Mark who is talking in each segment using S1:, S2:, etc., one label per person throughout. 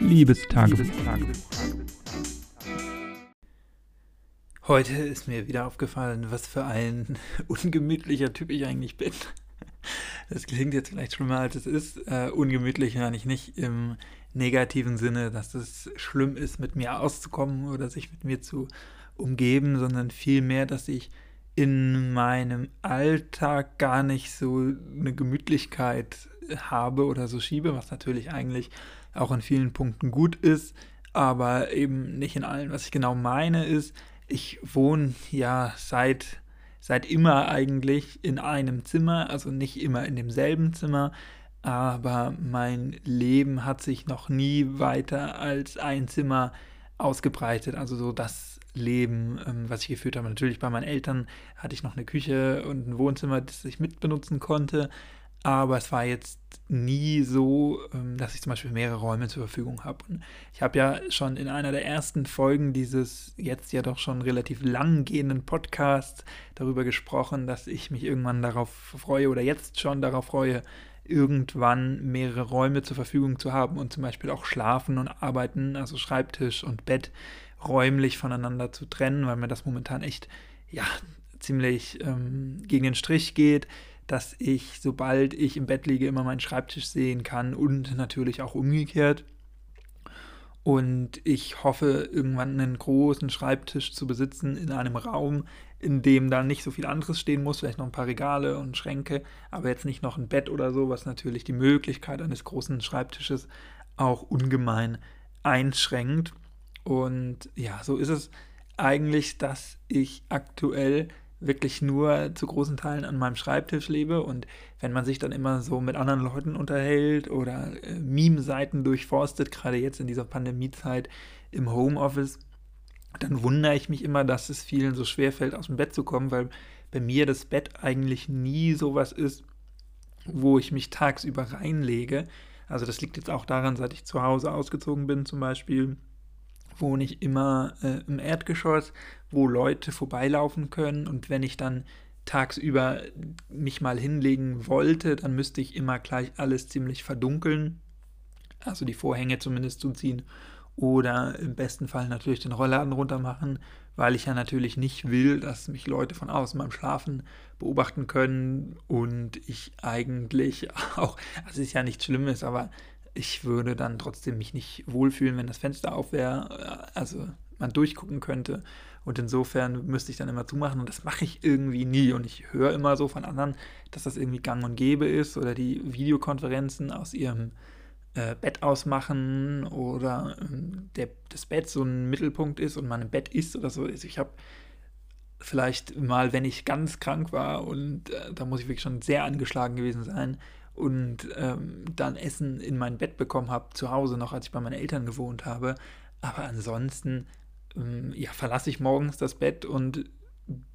S1: Liebestagebuch. Heute ist mir wieder aufgefallen, was für ein ungemütlicher Typ ich eigentlich bin. Das klingt jetzt vielleicht schlimmer, als es ist. Äh, ungemütlich meine ich nicht im negativen Sinne, dass es schlimm ist, mit mir auszukommen oder sich mit mir zu umgeben, sondern vielmehr, dass ich in meinem Alltag gar nicht so eine Gemütlichkeit habe oder so schiebe, was natürlich eigentlich auch in vielen Punkten gut ist, aber eben nicht in allen. Was ich genau meine ist, ich wohne ja seit, seit immer eigentlich in einem Zimmer, also nicht immer in demselben Zimmer, aber mein Leben hat sich noch nie weiter als ein Zimmer ausgebreitet. Also so das Leben, ähm, was ich geführt habe. Natürlich bei meinen Eltern hatte ich noch eine Küche und ein Wohnzimmer, das ich mitbenutzen konnte. Aber es war jetzt nie so, ähm, dass ich zum Beispiel mehrere Räume zur Verfügung habe. Ich habe ja schon in einer der ersten Folgen dieses jetzt ja doch schon relativ lang gehenden Podcasts darüber gesprochen, dass ich mich irgendwann darauf freue oder jetzt schon darauf freue, irgendwann mehrere Räume zur Verfügung zu haben und zum Beispiel auch schlafen und arbeiten, also Schreibtisch und Bett räumlich voneinander zu trennen, weil mir das momentan echt ja ziemlich ähm, gegen den Strich geht dass ich, sobald ich im Bett liege, immer meinen Schreibtisch sehen kann und natürlich auch umgekehrt. Und ich hoffe, irgendwann einen großen Schreibtisch zu besitzen in einem Raum, in dem dann nicht so viel anderes stehen muss, vielleicht noch ein paar Regale und Schränke, aber jetzt nicht noch ein Bett oder so, was natürlich die Möglichkeit eines großen Schreibtisches auch ungemein einschränkt. Und ja, so ist es eigentlich, dass ich aktuell wirklich nur zu großen Teilen an meinem Schreibtisch lebe und wenn man sich dann immer so mit anderen Leuten unterhält oder äh, Meme-Seiten durchforstet, gerade jetzt in dieser Pandemiezeit im Homeoffice, dann wundere ich mich immer, dass es vielen so schwer fällt, aus dem Bett zu kommen, weil bei mir das Bett eigentlich nie sowas ist, wo ich mich tagsüber reinlege. Also das liegt jetzt auch daran, seit ich zu Hause ausgezogen bin zum Beispiel, wohne ich immer äh, im Erdgeschoss, wo Leute vorbeilaufen können. Und wenn ich dann tagsüber mich mal hinlegen wollte, dann müsste ich immer gleich alles ziemlich verdunkeln. Also die Vorhänge zumindest zuziehen. Oder im besten Fall natürlich den Rollladen runter machen, weil ich ja natürlich nicht will, dass mich Leute von außen beim Schlafen beobachten können und ich eigentlich auch, also es ist ja nichts Schlimmes, aber ich würde dann trotzdem mich nicht wohlfühlen, wenn das Fenster auf wäre, also man durchgucken könnte. Und insofern müsste ich dann immer zumachen und das mache ich irgendwie nie. Und ich höre immer so von anderen, dass das irgendwie gang und gäbe ist oder die Videokonferenzen aus ihrem äh, Bett ausmachen oder ähm, der, das Bett so ein Mittelpunkt ist und man im Bett ist oder so. Also ich habe vielleicht mal, wenn ich ganz krank war und äh, da muss ich wirklich schon sehr angeschlagen gewesen sein, und ähm, dann Essen in mein Bett bekommen habe, zu Hause noch, als ich bei meinen Eltern gewohnt habe. Aber ansonsten, ähm, ja, verlasse ich morgens das Bett und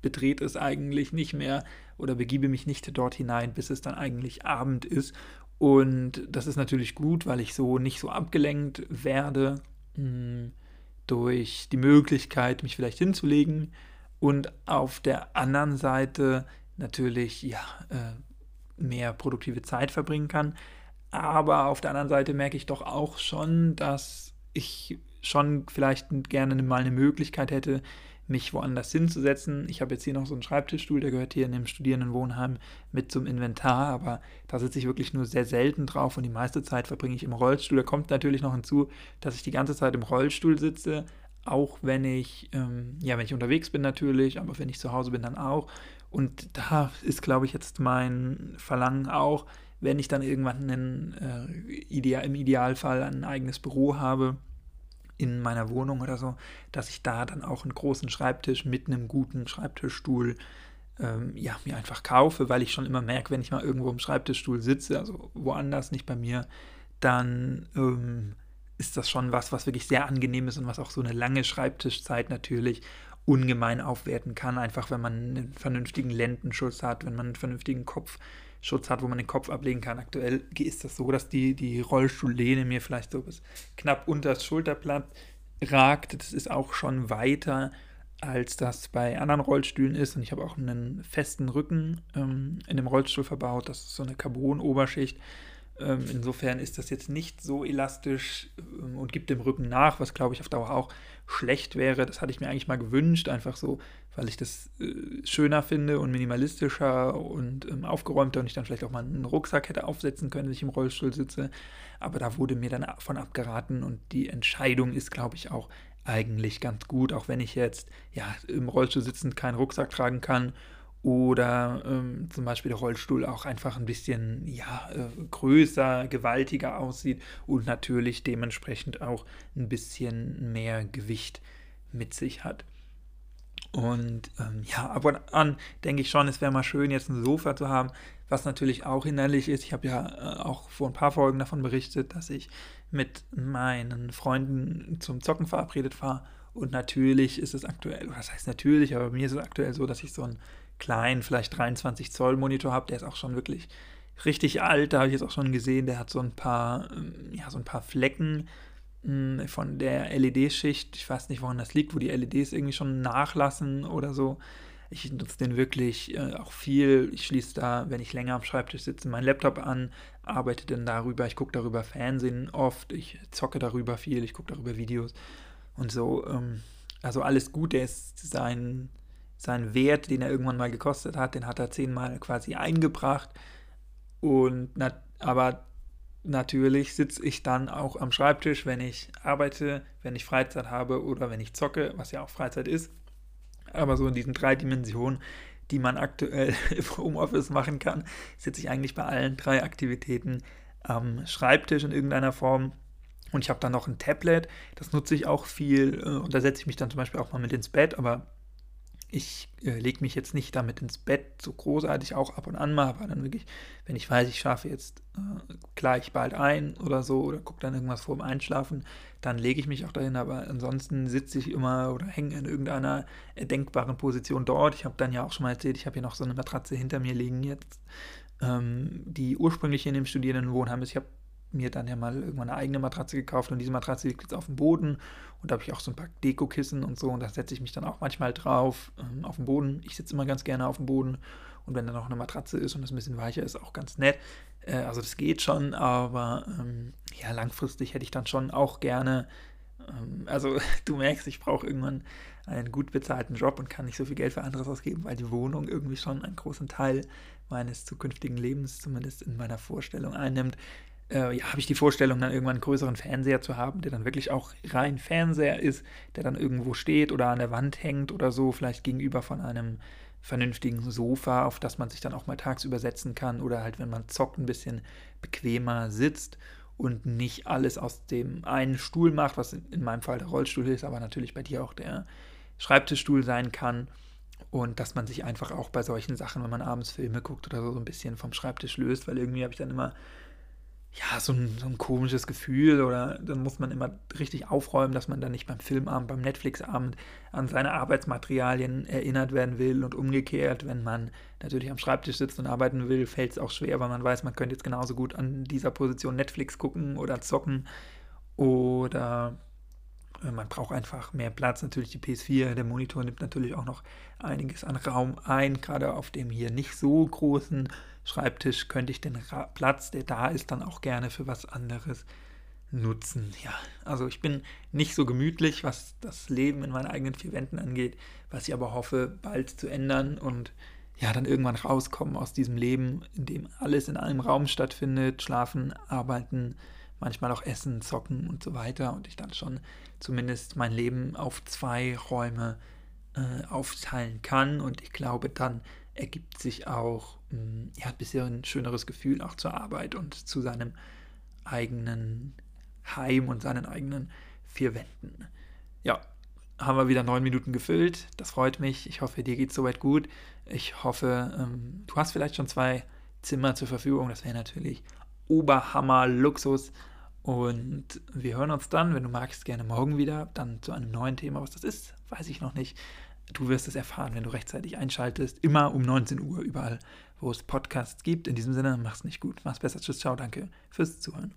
S1: betrete es eigentlich nicht mehr oder begebe mich nicht dort hinein, bis es dann eigentlich Abend ist. Und das ist natürlich gut, weil ich so nicht so abgelenkt werde mh, hm, durch die Möglichkeit, mich vielleicht hinzulegen. Und auf der anderen Seite natürlich, ja, äh, mehr produktive Zeit verbringen kann. Aber auf der anderen Seite merke ich doch auch schon, dass ich schon vielleicht gerne mal eine Möglichkeit hätte, mich woanders hinzusetzen. Ich habe jetzt hier noch so einen Schreibtischstuhl, der gehört hier in dem Studierendenwohnheim mit zum Inventar, aber da sitze ich wirklich nur sehr selten drauf und die meiste Zeit verbringe ich im Rollstuhl. Da kommt natürlich noch hinzu, dass ich die ganze Zeit im Rollstuhl sitze, auch wenn ich, ähm, ja, wenn ich unterwegs bin natürlich, aber wenn ich zu Hause bin, dann auch. Und da ist, glaube ich, jetzt mein Verlangen auch, wenn ich dann irgendwann einen, äh, ideal, im Idealfall ein eigenes Büro habe in meiner Wohnung oder so, dass ich da dann auch einen großen Schreibtisch mit einem guten Schreibtischstuhl ähm, ja, mir einfach kaufe, weil ich schon immer merke, wenn ich mal irgendwo im Schreibtischstuhl sitze, also woanders, nicht bei mir, dann ähm, ist das schon was, was wirklich sehr angenehm ist und was auch so eine lange Schreibtischzeit natürlich ungemein aufwerten kann, einfach wenn man einen vernünftigen Lendenschutz hat, wenn man einen vernünftigen Kopfschutz hat, wo man den Kopf ablegen kann. Aktuell ist das so, dass die, die Rollstuhllehne mir vielleicht so bis knapp unter das Schulterblatt ragt. Das ist auch schon weiter, als das bei anderen Rollstühlen ist. Und ich habe auch einen festen Rücken ähm, in dem Rollstuhl verbaut. Das ist so eine Carbon-Oberschicht. Ähm, insofern ist das jetzt nicht so elastisch ähm, und gibt dem Rücken nach, was glaube ich auf Dauer auch schlecht wäre. Das hatte ich mir eigentlich mal gewünscht, einfach so, weil ich das äh, schöner finde und minimalistischer und ähm, aufgeräumter und ich dann vielleicht auch mal einen Rucksack hätte aufsetzen können, wenn ich im Rollstuhl sitze. Aber da wurde mir dann von abgeraten und die Entscheidung ist, glaube ich, auch eigentlich ganz gut, auch wenn ich jetzt ja im Rollstuhl sitzend keinen Rucksack tragen kann oder ähm, zum Beispiel der Rollstuhl auch einfach ein bisschen ja, äh, größer, gewaltiger aussieht und natürlich dementsprechend auch ein bisschen mehr Gewicht mit sich hat. Und ähm, ja, ab und an denke ich schon, es wäre mal schön, jetzt ein Sofa zu haben, was natürlich auch hinderlich ist. Ich habe ja äh, auch vor ein paar Folgen davon berichtet, dass ich mit meinen Freunden zum Zocken verabredet war. Und natürlich ist es aktuell, oder das heißt natürlich, aber bei mir ist es aktuell so, dass ich so ein kleinen, vielleicht 23 Zoll Monitor habe, der ist auch schon wirklich richtig alt. Da habe ich jetzt auch schon gesehen, der hat so ein paar, ähm, ja, so ein paar Flecken hm, von der LED-Schicht. Ich weiß nicht, woran das liegt, wo die LEDs irgendwie schon nachlassen oder so. Ich nutze den wirklich äh, auch viel. Ich schließe da, wenn ich länger am Schreibtisch sitze, meinen Laptop an, arbeite dann darüber. Ich gucke darüber Fernsehen oft. Ich zocke darüber viel. Ich gucke darüber Videos und so. Ähm, also alles gut. Der ist sein seinen Wert, den er irgendwann mal gekostet hat, den hat er zehnmal quasi eingebracht. Und nat aber natürlich sitze ich dann auch am Schreibtisch, wenn ich arbeite, wenn ich Freizeit habe oder wenn ich zocke, was ja auch Freizeit ist. Aber so in diesen drei Dimensionen, die man aktuell im Homeoffice machen kann, sitze ich eigentlich bei allen drei Aktivitäten am Schreibtisch in irgendeiner Form. Und ich habe dann noch ein Tablet, das nutze ich auch viel. Äh, und da setze ich mich dann zum Beispiel auch mal mit ins Bett, aber ich äh, lege mich jetzt nicht damit ins Bett, so großartig auch ab und an mal, aber dann wirklich, wenn ich weiß, ich schlafe jetzt äh, gleich bald ein oder so oder gucke dann irgendwas vor dem Einschlafen, dann lege ich mich auch dahin, aber ansonsten sitze ich immer oder hänge in irgendeiner denkbaren Position dort. Ich habe dann ja auch schon mal erzählt, ich habe hier noch so eine Matratze hinter mir liegen jetzt, ähm, die ursprünglich in dem Studierendenwohnheim ist. Ich habe mir dann ja mal irgendwann eine eigene Matratze gekauft und diese Matratze liegt jetzt auf dem Boden und da habe ich auch so ein paar Dekokissen und so und da setze ich mich dann auch manchmal drauf ähm, auf dem Boden. Ich sitze immer ganz gerne auf dem Boden und wenn da noch eine Matratze ist und es ein bisschen weicher ist, auch ganz nett. Äh, also das geht schon, aber ähm, ja, langfristig hätte ich dann schon auch gerne, ähm, also du merkst, ich brauche irgendwann einen gut bezahlten Job und kann nicht so viel Geld für anderes ausgeben, weil die Wohnung irgendwie schon einen großen Teil meines zukünftigen Lebens, zumindest in meiner Vorstellung, einnimmt äh, ja, habe ich die Vorstellung, dann irgendwann einen größeren Fernseher zu haben, der dann wirklich auch rein Fernseher ist, der dann irgendwo steht oder an der Wand hängt oder so, vielleicht gegenüber von einem vernünftigen Sofa, auf das man sich dann auch mal tagsüber setzen kann oder halt, wenn man zockt, ein bisschen bequemer sitzt und nicht alles aus dem einen Stuhl macht, was in meinem Fall der Rollstuhl ist, aber natürlich bei dir auch der Schreibtischstuhl sein kann. Und dass man sich einfach auch bei solchen Sachen, wenn man abends Filme guckt oder so, so ein bisschen vom Schreibtisch löst, weil irgendwie habe ich dann immer ja, so ein, so ein komisches Gefühl oder dann muss man immer richtig aufräumen, dass man dann nicht beim Filmabend, beim Netflix-Abend an seine Arbeitsmaterialien erinnert werden will und umgekehrt, wenn man natürlich am Schreibtisch sitzt und arbeiten will, fällt es auch schwer, weil man weiß, man könnte jetzt genauso gut an dieser Position Netflix gucken oder zocken oder äh, man braucht einfach mehr Platz. Natürlich die PS4, der Monitor nimmt natürlich auch noch einiges an Raum ein, gerade auf dem hier nicht so großen Schreibtisch könnte ich den Ra Platz, der da ist, dann auch gerne für was anderes nutzen. Ja, also ich bin nicht so gemütlich, was das Leben in meinen eigenen vier Wänden angeht, was ich aber hoffe, bald zu ändern und ja, dann irgendwann rauskommen aus diesem Leben, in dem alles in einem Raum stattfindet, schlafen, arbeiten, manchmal auch essen, zocken und so weiter und ich dann schon zumindest mein Leben auf zwei Räume äh, aufteilen kann und ich glaube, dann ergibt sich auch ja, ein bisschen ein schöneres Gefühl auch zur Arbeit und zu seinem eigenen Heim und seinen eigenen vier Wänden. Ja, haben wir wieder neun Minuten gefüllt. Das freut mich. Ich hoffe, dir geht es soweit gut. Ich hoffe, ähm, du hast vielleicht schon zwei Zimmer zur Verfügung. Das wäre natürlich Oberhammer Luxus. Und wir hören uns dann, wenn du magst, gerne morgen wieder. Dann zu einem neuen Thema. Was das ist, weiß ich noch nicht. Du wirst es erfahren, wenn du rechtzeitig einschaltest. Immer um 19 Uhr, überall, wo es Podcasts gibt. In diesem Sinne, mach's nicht gut. Mach's besser. Tschüss, ciao, danke fürs Zuhören.